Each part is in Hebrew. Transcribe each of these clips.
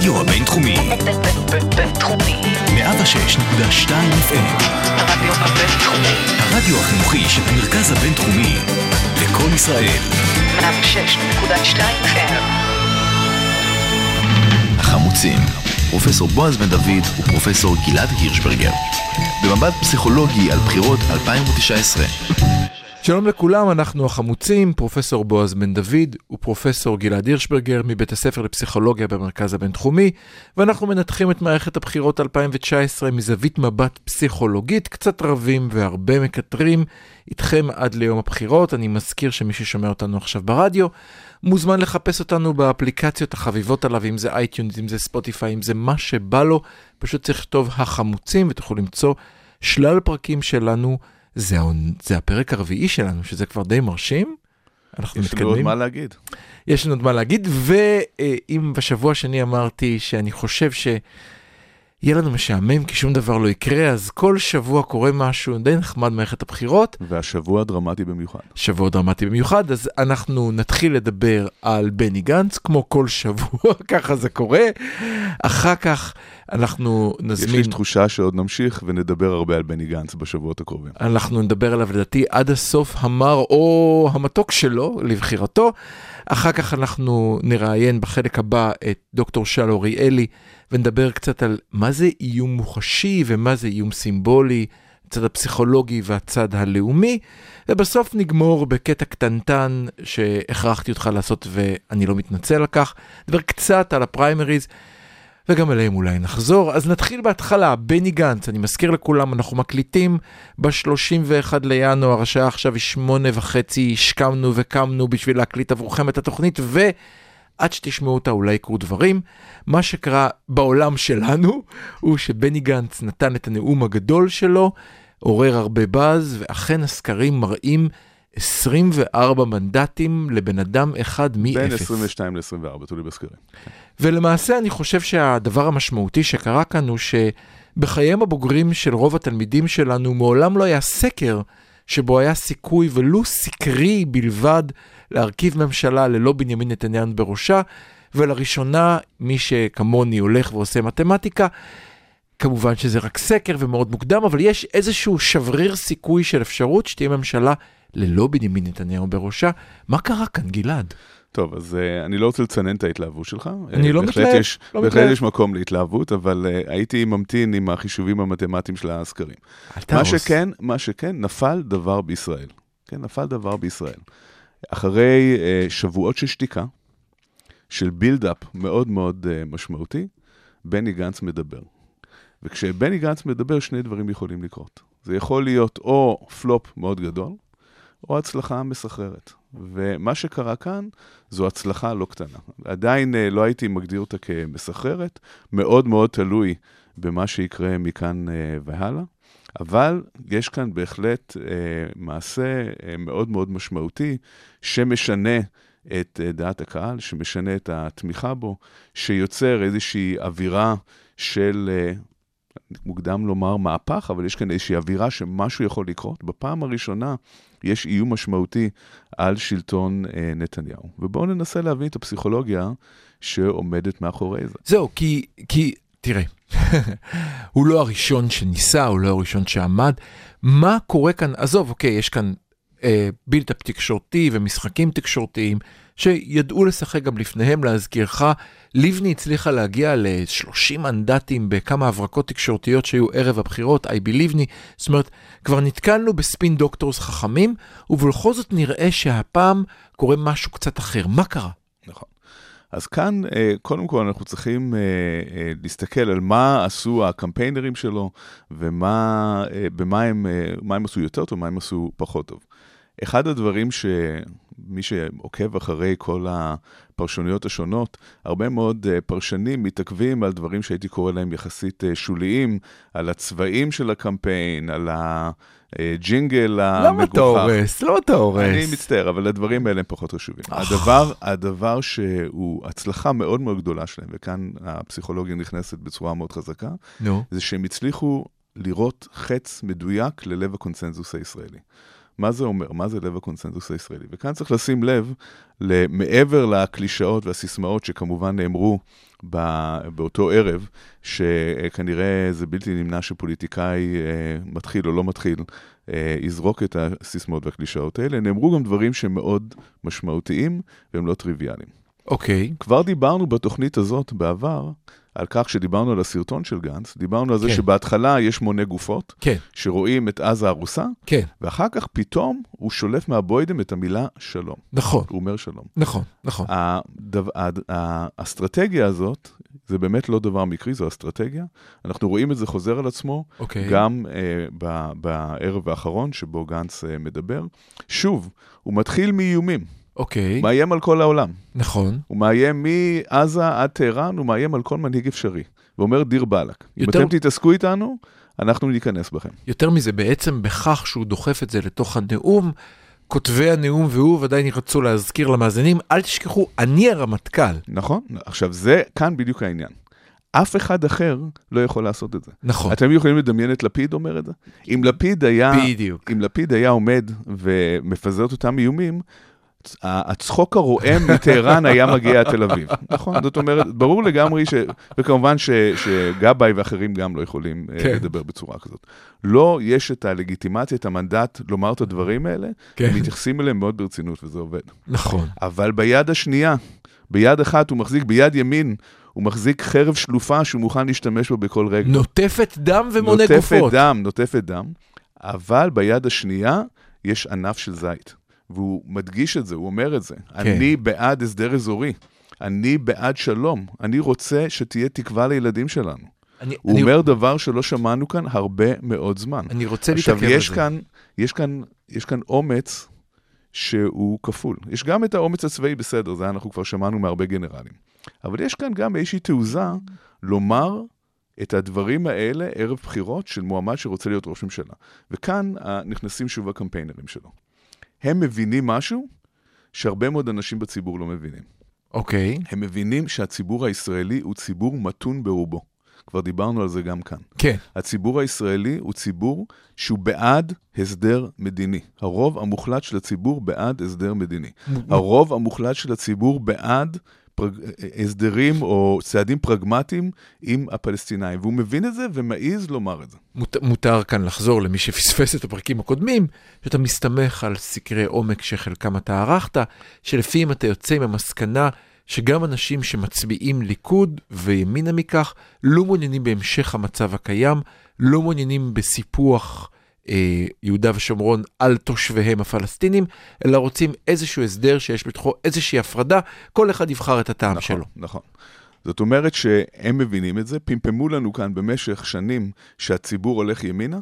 הרדיו הבינתחומי. בינתחומי. 106.2 FM. הרדיו הבינתחומי. הרדיו החינוכי של המרכז הבינתחומי. לקום ישראל. 106.2 FM. החמוצים. פרופסור בועז בן דוד ופרופסור גלעד הירשברגר. במבט פסיכולוגי על בחירות 2019. שלום לכולם, אנחנו החמוצים, פרופסור בועז בן דוד ופרופסור גלעד הירשברגר מבית הספר לפסיכולוגיה במרכז הבינתחומי, ואנחנו מנתחים את מערכת הבחירות 2019 מזווית מבט פסיכולוגית, קצת רבים והרבה מקטרים, איתכם עד ליום הבחירות. אני מזכיר שמי ששומע אותנו עכשיו ברדיו, מוזמן לחפש אותנו באפליקציות החביבות עליו, אם זה iTunes, אם זה Spotify, אם זה מה שבא לו, פשוט צריך לכתוב החמוצים ותוכלו למצוא שלל פרקים שלנו. זה, זה הפרק הרביעי שלנו, שזה כבר די מרשים. אנחנו יש לנו עוד מתקדמים. מה להגיד. יש לנו עוד מה להגיד, ואם בשבוע השני אמרתי שאני חושב שיהיה לנו משעמם כי שום דבר לא יקרה, אז כל שבוע קורה משהו די נחמד מערכת הבחירות, והשבוע דרמטי במיוחד. שבוע דרמטי במיוחד, אז אנחנו נתחיל לדבר על בני גנץ, כמו כל שבוע, ככה זה קורה. אחר כך אנחנו יש נזמין... לי תחושה שעוד נמשיך ונדבר הרבה על בני גנץ בשבועות הקרובים. אנחנו נדבר עליו לדעתי עד הסוף המר או המתוק שלו, לבחירתו. אחר כך אנחנו נראיין בחלק הבא את דוקטור שלו אוריאלי ונדבר קצת על מה זה איום מוחשי ומה זה איום סימבולי, הצד הפסיכולוגי והצד הלאומי, ובסוף נגמור בקטע קטנטן שהכרחתי אותך לעשות ואני לא מתנצל על כך, נדבר קצת על הפריימריז. וגם עליהם אולי נחזור. אז נתחיל בהתחלה, בני גנץ, אני מזכיר לכולם, אנחנו מקליטים ב-31 לינואר, השעה עכשיו היא שמונה וחצי, השכמנו וקמנו בשביל להקליט עבורכם את התוכנית, ועד שתשמעו אותה אולי יקרו דברים. מה שקרה בעולם שלנו, הוא שבני גנץ נתן את הנאום הגדול שלו, עורר הרבה באז, ואכן הסקרים מראים 24 מנדטים לבן אדם אחד מ-0. בין 22 ל-24, תלוי בסקרים. ולמעשה אני חושב שהדבר המשמעותי שקרה כאן הוא שבחייהם הבוגרים של רוב התלמידים שלנו מעולם לא היה סקר שבו היה סיכוי ולו סקרי בלבד להרכיב ממשלה ללא בנימין נתניהו בראשה, ולראשונה מי שכמוני הולך ועושה מתמטיקה, כמובן שזה רק סקר ומאוד מוקדם, אבל יש איזשהו שבריר סיכוי של אפשרות שתהיה ממשלה ללא בנימין נתניהו בראשה. מה קרה כאן, גלעד? טוב, אז uh, אני לא רוצה לצנן את ההתלהבות שלך. אני אה, לא מתלהב, יש, לא בהחלט מתלהב. יש מקום להתלהבות, אבל uh, הייתי ממתין עם החישובים המתמטיים של הסקרים. אל מה תהרוס. שכן, מה שכן, נפל דבר בישראל. כן, נפל דבר בישראל. אחרי uh, שבועות של שתיקה, של בילדאפ מאוד מאוד uh, משמעותי, בני גנץ מדבר. וכשבני גנץ מדבר, שני דברים יכולים לקרות. זה יכול להיות או פלופ מאוד גדול, או הצלחה מסחררת. ומה שקרה כאן, זו הצלחה לא קטנה. עדיין אה, לא הייתי מגדיר אותה כמסחררת, מאוד מאוד תלוי במה שיקרה מכאן אה, והלאה. אבל יש כאן בהחלט אה, מעשה מאוד מאוד משמעותי, שמשנה את דעת הקהל, שמשנה את התמיכה בו, שיוצר איזושהי אווירה של, מוקדם לומר מהפך, אבל יש כאן איזושהי אווירה שמשהו יכול לקרות. בפעם הראשונה יש איום משמעותי על שלטון אה, נתניהו. ובואו ננסה להבין את הפסיכולוגיה שעומדת מאחורי זה. זהו, כי, כי, תראה, הוא לא הראשון שניסה, הוא לא הראשון שעמד. מה קורה כאן? עזוב, אוקיי, יש כאן אה, build-up תקשורתי ומשחקים תקשורתיים שידעו לשחק גם לפניהם, להזכירך. לבני הצליחה להגיע ל-30 מנדטים בכמה הברקות תקשורתיות שהיו ערב הבחירות, ציפי לבני. זאת אומרת, כבר נתקלנו ב spin doctors חכמים, ובכל זאת נראה שהפעם קורה משהו קצת אחר. מה קרה? נכון. אז כאן, אה, קודם כל, אנחנו צריכים אה, אה, להסתכל על מה עשו הקמפיינרים שלו, ומה הם, הם עשו יותר טוב, מה הם עשו פחות טוב. אחד הדברים שמי שעוקב אחרי כל הפרשנויות השונות, הרבה מאוד אה, פרשנים מתעכבים על דברים שהייתי קורא להם יחסית אה, שוליים, על הצבעים של הקמפיין, על הג'ינגל למה אתה המגוחך. הורס? למה אתה הורס? אני מצטער, אבל הדברים האלה הם פחות חשובים. הדבר, הדבר שהוא הצלחה מאוד מאוד גדולה שלהם, וכאן הפסיכולוגיה נכנסת בצורה מאוד חזקה, נו. זה שהם הצליחו לירות חץ מדויק ללב הקונסנזוס הישראלי. מה זה אומר? מה זה לב הקונסנזוס הישראלי? וכאן צריך לשים לב, מעבר לקלישאות והסיסמאות שכמובן נאמרו בא, באותו ערב, שכנראה זה בלתי נמנע שפוליטיקאי אה, מתחיל או לא מתחיל, אה, יזרוק את הסיסמאות והקלישאות האלה, נאמרו גם דברים שהם מאוד משמעותיים והם לא טריוויאליים. אוקיי. כבר דיברנו בתוכנית הזאת בעבר, על כך שדיברנו על הסרטון של גנץ, דיברנו על זה כן. שבהתחלה יש מונה גופות, כן, שרואים את עזה הרוסה, כן, ואחר כך פתאום הוא שולף מהבוידם את המילה שלום. נכון, הוא אומר שלום. נכון, נכון. הדו, הד, האסטרטגיה הזאת, זה באמת לא דבר מקרי, זו אסטרטגיה. אנחנו רואים את זה חוזר על עצמו, אוקיי. גם אה, ב, בערב האחרון שבו גנץ אה, מדבר. שוב, הוא מתחיל מאיומים, אוקיי, מאיים על כל העולם. נכון. הוא מאיים מעזה עד טהרן, הוא מאיים על כל מנהיג אפשרי. ואומר, דיר באלק, אם יותר- אתם תתעסקו איתנו, אנחנו ניכנס בכם. יותר מזה, בעצם בכך שהוא דוחף את זה לתוך הנאום, כותבי הנאום והוא ודאי ירצו להזכיר למאזינים, אל תשכחו, אני הרמטכ"ל. נכון? עכשיו, זה כאן בדיוק העניין. אף אחד אחר לא יכול לעשות את זה. נכון, אתם יכולים לדמיין את לפיד אומר את זה? אם לפיד היה, בדיוק. אם לפיד היה עומד ומפזר את אותם איומים, הצחוק הרועם מטהרן היה מגיע עד תל אביב. נכון? זאת אומרת, ברור לגמרי ש... וכמובן ש, שגבאי ואחרים גם לא יכולים אה, כן. לדבר בצורה כזאת. לא יש את הלגיטימציה, את המנדט לומר את הדברים האלה, כן. מתייחסים אליהם מאוד ברצינות וזה עובד. נכון. אבל ביד השנייה, ביד אחת הוא מחזיק, ביד ימין, הוא מחזיק חרב שלופה שהוא מוכן להשתמש בה בכל רגע. נוטפת דם ומונה נוטפת גופות. דם, נוטפת דם, אבל ביד השנייה יש ענף של זית. והוא מדגיש את זה, הוא אומר את זה. כן. אני בעד הסדר אזורי, אני בעד שלום, אני רוצה שתהיה תקווה לילדים שלנו. אני, הוא אני, אומר דבר שלא שמענו כאן הרבה מאוד זמן. אני רוצה עכשיו, להתעכב על יש זה. כאן, יש כאן, יש כאן אומץ שהוא כפול. יש גם את האומץ הצבאי, בסדר, זה אנחנו כבר שמענו מהרבה גנרלים. אבל יש כאן גם איזושהי תעוזה לומר את הדברים האלה ערב בחירות של מועמד שרוצה להיות ראש ממשלה. וכאן נכנסים שוב הקמפיינרים שלו. הם מבינים משהו שהרבה מאוד אנשים בציבור לא מבינים. אוקיי, הם מבינים שהציבור הישראלי הוא ציבור מתון ברובו. כבר דיברנו על זה גם כאן. כן, הציבור הישראלי הוא ציבור שהוא בעד הסדר מדיני. הרוב המוחלט של הציבור בעד הסדר מדיני. הרוב המוחלט של הציבור בעד פרג... הסדרים או צעדים פרגמטיים עם הפלסטינאים. והוא מבין את זה ומעז לומר את זה. מות, מותר כאן לחזור למי שפספס את הפרקים הקודמים, שאתה מסתמך על סקרי עומק שחלקם אתה ערכת, שלפיהם אתה יוצא עם המסקנה שגם אנשים שמצביעים ליכוד וימינה מכך, לא מעוניינים בהמשך המצב הקיים, לא מעוניינים בסיפוח יהודה ושומרון על תושביהם הפלסטינים, אלא רוצים איזשהו הסדר שיש בתוכו איזושהי הפרדה, כל אחד יבחר את הטעם נכון, שלו. נכון. זאת אומרת שהם מבינים את זה, פמפמו לנו כאן במשך שנים שהציבור הולך ימינה,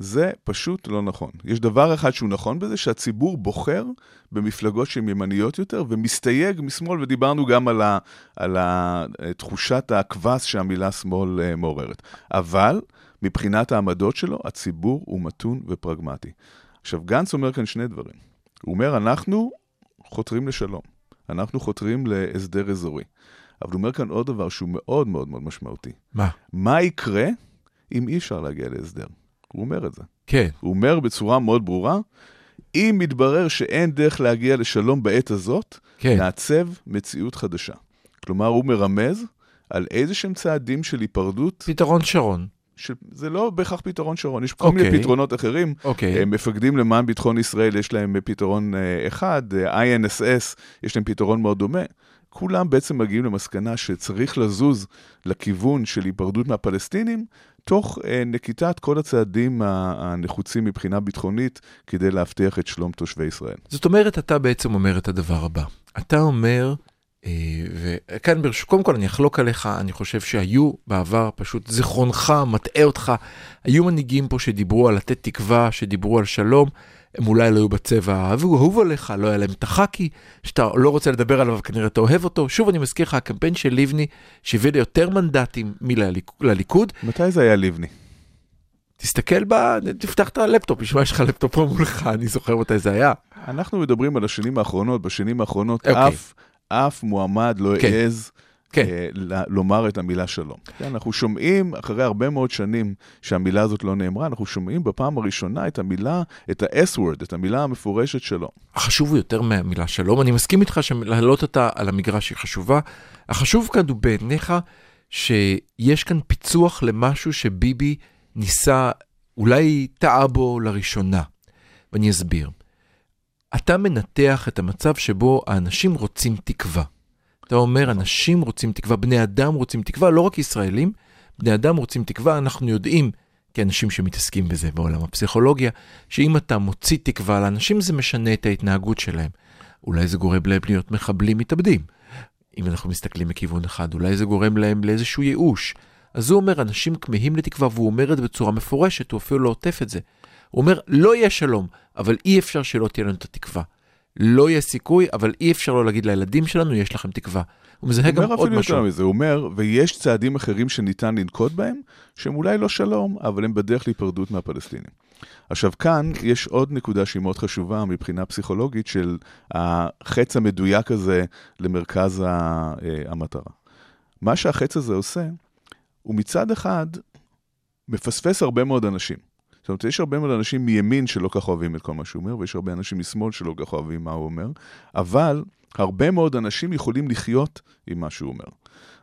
זה פשוט לא נכון. יש דבר אחד שהוא נכון בזה, שהציבור בוחר במפלגות שהן ימניות יותר ומסתייג משמאל, ודיברנו גם על, ה, על ה, תחושת הקבס שהמילה שמאל אה, מעוררת. אבל מבחינת העמדות שלו, הציבור הוא מתון ופרגמטי. עכשיו, גנץ אומר כאן שני דברים. הוא אומר, אנחנו חותרים לשלום, אנחנו חותרים להסדר אזורי. אבל הוא אומר כאן עוד דבר שהוא מאוד מאוד מאוד משמעותי. מה? מה יקרה אם אי אפשר להגיע להסדר? הוא אומר את זה. כן, הוא אומר בצורה מאוד ברורה, אם מתברר שאין דרך להגיע לשלום בעת הזאת, כן, נעצב מציאות חדשה. כלומר, הוא מרמז על איזה שהם צעדים של היפרדות, פתרון שרון. שזה לא בהכרח פתרון שרון, יש כל מיני אוקיי. פתרונות אחרים. אוקיי, אה, מפקדים למען ביטחון ישראל, יש להם פתרון אה, אחד, אה, INSS, יש להם פתרון מאוד דומה. כולם בעצם מגיעים למסקנה שצריך לזוז לכיוון של היפרדות מהפלסטינים, תוך אה, נקיטת כל הצעדים הנחוצים מבחינה ביטחונית כדי להבטיח את שלום תושבי ישראל. זאת אומרת, אתה בעצם אומר את הדבר הבא. אתה אומר, אה, וכאן ברשות, קודם כל אני אחלוק עליך, אני חושב שהיו בעבר, פשוט זיכרונך מטעה אותך, היו מנהיגים פה שדיברו על לתת תקווה, שדיברו על שלום, הם אולי לא היו בצבע האהוב עליך, לא היה להם את החאקי, שאתה לא רוצה לדבר עליו, כנראה אתה אוהב אותו. שוב, אני מזכיר לך, הקמפיין של לבני, שהביא לי יותר מנדטים מלליכוד, מתי זה היה לבני? תסתכל ב... תפתח את הלפטופ, נשמע יש לך לפטופ פה מולך, אני זוכר מתי זה היה. אנחנו מדברים על השנים האחרונות, בשנים האחרונות אוקיי. אף, אף מועמד לא כן. העז כן. אה, ל- לומר את המילה שלום. כן, אנחנו שומעים, אחרי הרבה מאוד שנים שהמילה הזאת לא נאמרה, אנחנו שומעים בפעם הראשונה את המילה, את ה-S-word, את המילה המפורשת שלום. החשוב יותר מהמילה שלום. אני מסכים איתך שלהעלות אותה על המגרש היא חשובה. החשוב כאן הוא בעיניך שיש כאן פיצוח למשהו שביבי ניסה, אולי טעה בו לראשונה. ואני אסביר. אתה מנתח את המצב שבו האנשים רוצים תקווה. אתה אומר, אנשים רוצים תקווה, בני אדם רוצים תקווה, לא רק ישראלים, בני אדם רוצים תקווה, אנחנו יודעים, כאנשים שמתעסקים בזה בעולם הפסיכולוגיה, שאם אתה מוציא תקווה לאנשים זה משנה את ההתנהגות שלהם. אולי זה גורם להם להיות מחבלים מתאבדים. אם אנחנו מסתכלים מכיוון אחד, אולי זה גורם להם לאיזשהו ייאוש. אז הוא אומר, אנשים כמהים לתקווה, והוא אומר את זה בצורה מפורשת, הוא אפילו לא עוטף את זה. הוא אומר, לא יהיה שלום, אבל אי אפשר שלא תהיה לנו את התקווה. לא יהיה סיכוי, אבל אי אפשר לא להגיד לילדים שלנו, יש לכם תקווה. הוא מזהה גם עוד משהו. מזה, הוא אומר, ויש צעדים אחרים שניתן לנקוט בהם, שהם אולי לא שלום, אבל הם בדרך להיפרדות מהפלסטינים. עכשיו, כאן יש עוד נקודה שהיא מאוד חשובה מבחינה פסיכולוגית של החץ המדויק הזה למרכז אה, המטרה. מה שהחץ הזה עושה, הוא מצד אחד מפספס הרבה מאוד אנשים. זאת אומרת, יש הרבה מאוד אנשים מימין שלא כך אוהבים את כל מה שהוא אומר, ויש הרבה אנשים משמאל שלא כך אוהבים מה הוא אומר, אבל הרבה מאוד אנשים יכולים לחיות עם מה שהוא אומר.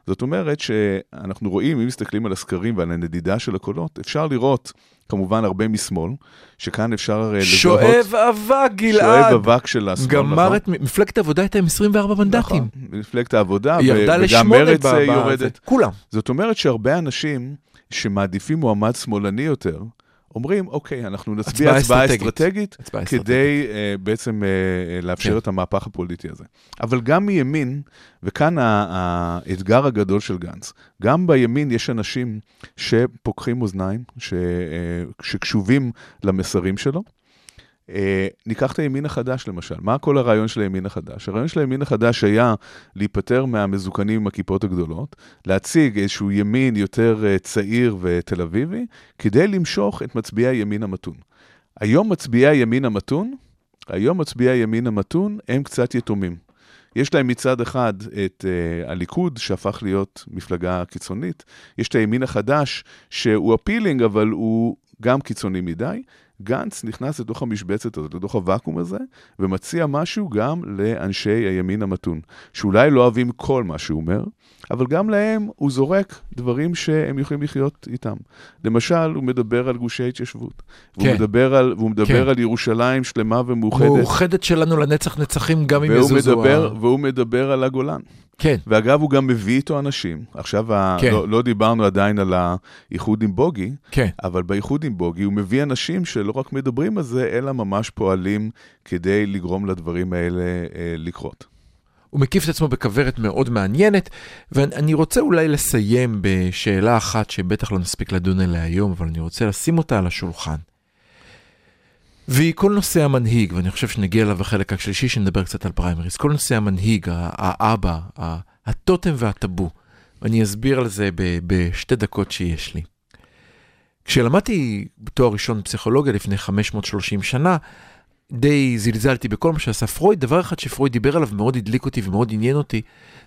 זאת אומרת שאנחנו רואים, אם מסתכלים על הסקרים ועל הנדידה של הקולות, אפשר לראות כמובן הרבה משמאל, שכאן אפשר הרי לזהות... שואב אבק, גלעד. שואב אבק של השמאל, גמר נכון? את... מפלגת העבודה הייתה עם 24 מנדטים. נכון, מפלגת העבודה, ו- וגם מרצ אה, ב- יורדת. זה. כולם. זאת אומרת שהרבה אנשים שמעדיפים מועמד שמאלני יותר, אומרים, אוקיי, אנחנו נצביע הצבעה אסטרטגית. כדי uh, בעצם uh, לאפשר כן. את המהפך הפוליטי הזה. אבל גם מימין, וכאן האתגר הגדול של גנץ, גם בימין יש אנשים שפוקחים אוזניים, ש, uh, שקשובים למסרים שלו. Uh, ניקח את הימין החדש למשל, מה כל הרעיון של הימין החדש? הרעיון של הימין החדש היה להיפטר מהמזוקנים עם הכיפות הגדולות, להציג איזשהו ימין יותר uh, צעיר ותל אביבי, כדי למשוך את מצביעי הימין המתון. היום מצביעי הימין המתון, היום מצביעי הימין המתון הם קצת יתומים. יש להם מצד אחד את uh, הליכוד, שהפך להיות מפלגה קיצונית, יש את הימין החדש, שהוא אפילינג, אבל הוא גם קיצוני מדי. גנץ נכנס לתוך המשבצת הזאת, לתוך הוואקום הזה, ומציע משהו גם לאנשי הימין המתון, שאולי לא אוהבים כל מה שהוא אומר, אבל גם להם הוא זורק דברים שהם יכולים לחיות איתם. למשל, הוא מדבר על גושי התיישבות, והוא כן. מדבר על, והוא מדבר כן. על ירושלים שלמה ומאוחדת, מאוחדת שלנו לנצח נצחים גם אם והוא יזוזו. מדבר, והוא מדבר על הגולן. כן. ואגב, הוא גם מביא איתו אנשים. עכשיו, ה... כן. לא, לא דיברנו עדיין על האיחוד עם בוגי, כן. אבל באיחוד עם בוגי הוא מביא אנשים שלא רק מדברים על זה, אלא ממש פועלים כדי לגרום לדברים האלה אה, לקרות. הוא מקיף את עצמו בכוורת מאוד מעניינת, ואני רוצה אולי לסיים בשאלה אחת שבטח לא נספיק לדון עליה היום, אבל אני רוצה לשים אותה על השולחן. והיא כל נושא המנהיג, ואני חושב שנגיע אליו בחלק השלישי, שנדבר קצת על פריימריס. כל נושא המנהיג, האבא, הטוטם והטאבו. ואני אסביר על זה בשתי דקות שיש לי. כשלמדתי בתואר ראשון פסיכולוגיה לפני 530 שנה, די זלזלתי בכל מה שעשה פרויד, דבר אחד שפרויד דיבר עליו מאוד הדליק אותי ומאוד עניין אותי,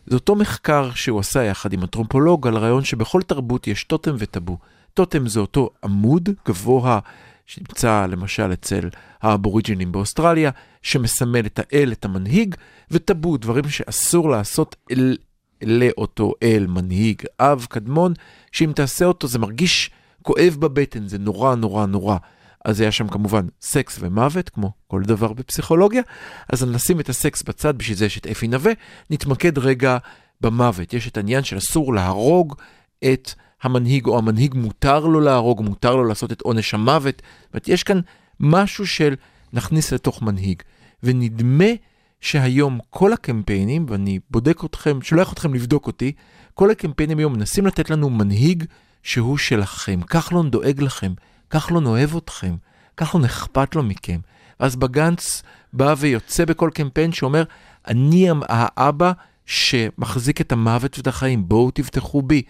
זה אותו מחקר שהוא עשה יחד עם אנתרופולוג על הרעיון שבכל תרבות יש טוטם וטאבו. טוטם זה אותו עמוד גבוה שנמצא למשל אצל האבוריג'ינים באוסטרליה, שמסמל את האל, את המנהיג, וטאבו, דברים שאסור לעשות אל, לאותו אל, מנהיג, אב, קדמון, שאם תעשה אותו זה מרגיש כואב בבטן, זה נורא נורא נורא. אז היה שם כמובן סקס ומוות, כמו כל דבר בפסיכולוגיה. אז נשים את הסקס בצד, בשביל זה יש את אפי נווה. נתמקד רגע במוות. יש את העניין של אסור להרוג את המנהיג, או המנהיג מותר לו להרוג, מותר לו לעשות את עונש המוות. זאת אומרת, יש כאן משהו של נכניס לתוך מנהיג. ונדמה שהיום כל הקמפיינים, ואני בודק אתכם, שולח אתכם לבדוק אותי, כל הקמפיינים היום מנסים לתת לנו מנהיג שהוא שלכם. כחלון דואג לכם, כחלון אוהב אתכם, כחלון אכפת לו מכם. ואז בגנץ בא ויוצא בכל קמפיין שאומר, אני האבא שמחזיק את המוות ואת החיים, בואו תבטחו בי.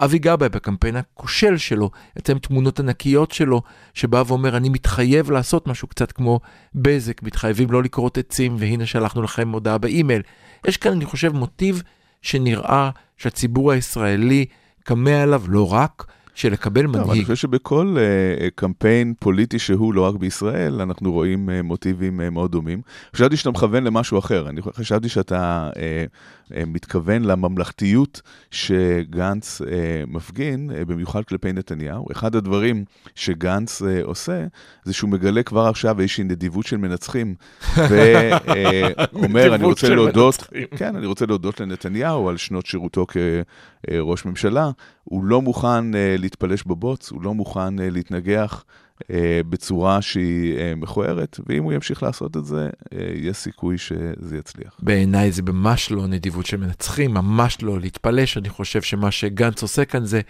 אבי גבאי בקמפיין הכושל שלו, יצא תמונות ענקיות שלו, שבא ואומר, אני מתחייב לעשות משהו קצת כמו בזק, מתחייבים לא לכרות עצים, והנה שלחנו לכם הודעה באימייל. יש כאן, אני חושב, מוטיב שנראה שהציבור הישראלי כמה עליו לא רק, טוב, אני מנהיג. חושב שבכל uh, קמפיין פוליטי שהוא, לא רק בישראל, אנחנו רואים uh, מוטיבים מאוד דומים. חשבתי שאתה מכוון למשהו אחר, אני חשבתי שאתה מתכוון לממלכתיות שגנץ מפגין, במיוחד כלפי נתניהו. אחד הדברים שגנץ עושה, זה שהוא מגלה כבר עכשיו איזושהי נדיבות של מנצחים, ואומר, אני רוצה של להודות. כן, אני רוצה להודות לנתניהו על שנות שירותו כראש ממשלה. הוא לא מוכן uh, להתפלש בבוץ, הוא לא מוכן uh, להתנגח בצורה שהיא מכוערת, ואם הוא ימשיך לעשות את זה, יש סיכוי שזה יצליח. בעיניי זה ממש לא נדיבות של מנצחים, ממש לא להתפלש, אני חושב שמה שגנץ עושה כאן זה,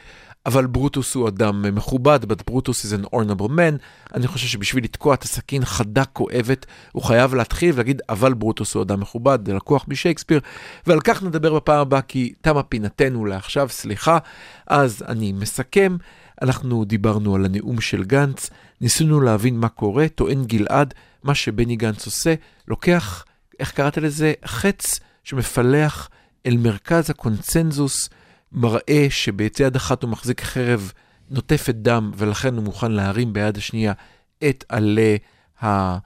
אבל ברוטוס הוא אדם מכובד, but ברוטוס is an honorable man, אני חושב שבשביל לתקוע את הסכין חדה כואבת, הוא חייב להתחיל ולהגיד, אבל ברוטוס הוא אדם מכובד, זה לקוח משייקספיר, ועל כך נדבר בפעם הבאה, כי תמה פינתנו לעכשיו, סליחה. אז אני מסכם, אנחנו דיברנו על הנאום של גנץ, ניסינו להבין מה קורה, טוען גלעד, מה שבני גנץ עושה, לוקח, איך קראת לזה? חץ שמפלח אל מרכז הקונצנזוס, מראה שביד אחת הוא מחזיק חרב נוטפת דם, ולכן הוא מוכן להרים ביד השנייה את עלי, ה...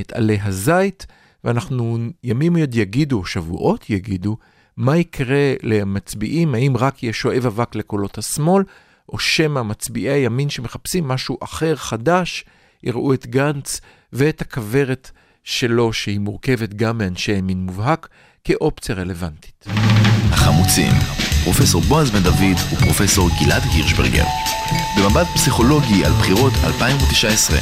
את עלי הזית, ואנחנו ימים עוד יגידו, שבועות יגידו, מה יקרה למצביעים, האם רק יהיה שואב אבק לקולות השמאל, או שמא מצביעי הימין שמחפשים משהו אחר, חדש, יראו את גנץ ואת הכוורת שלו, שהיא מורכבת גם מאנשי ימין מובהק, כאופציה רלוונטית. החמוצים, פרופסור בועז בן דוד ופרופסור גלעד הירשברגר. במבט פסיכולוגי על בחירות 2019.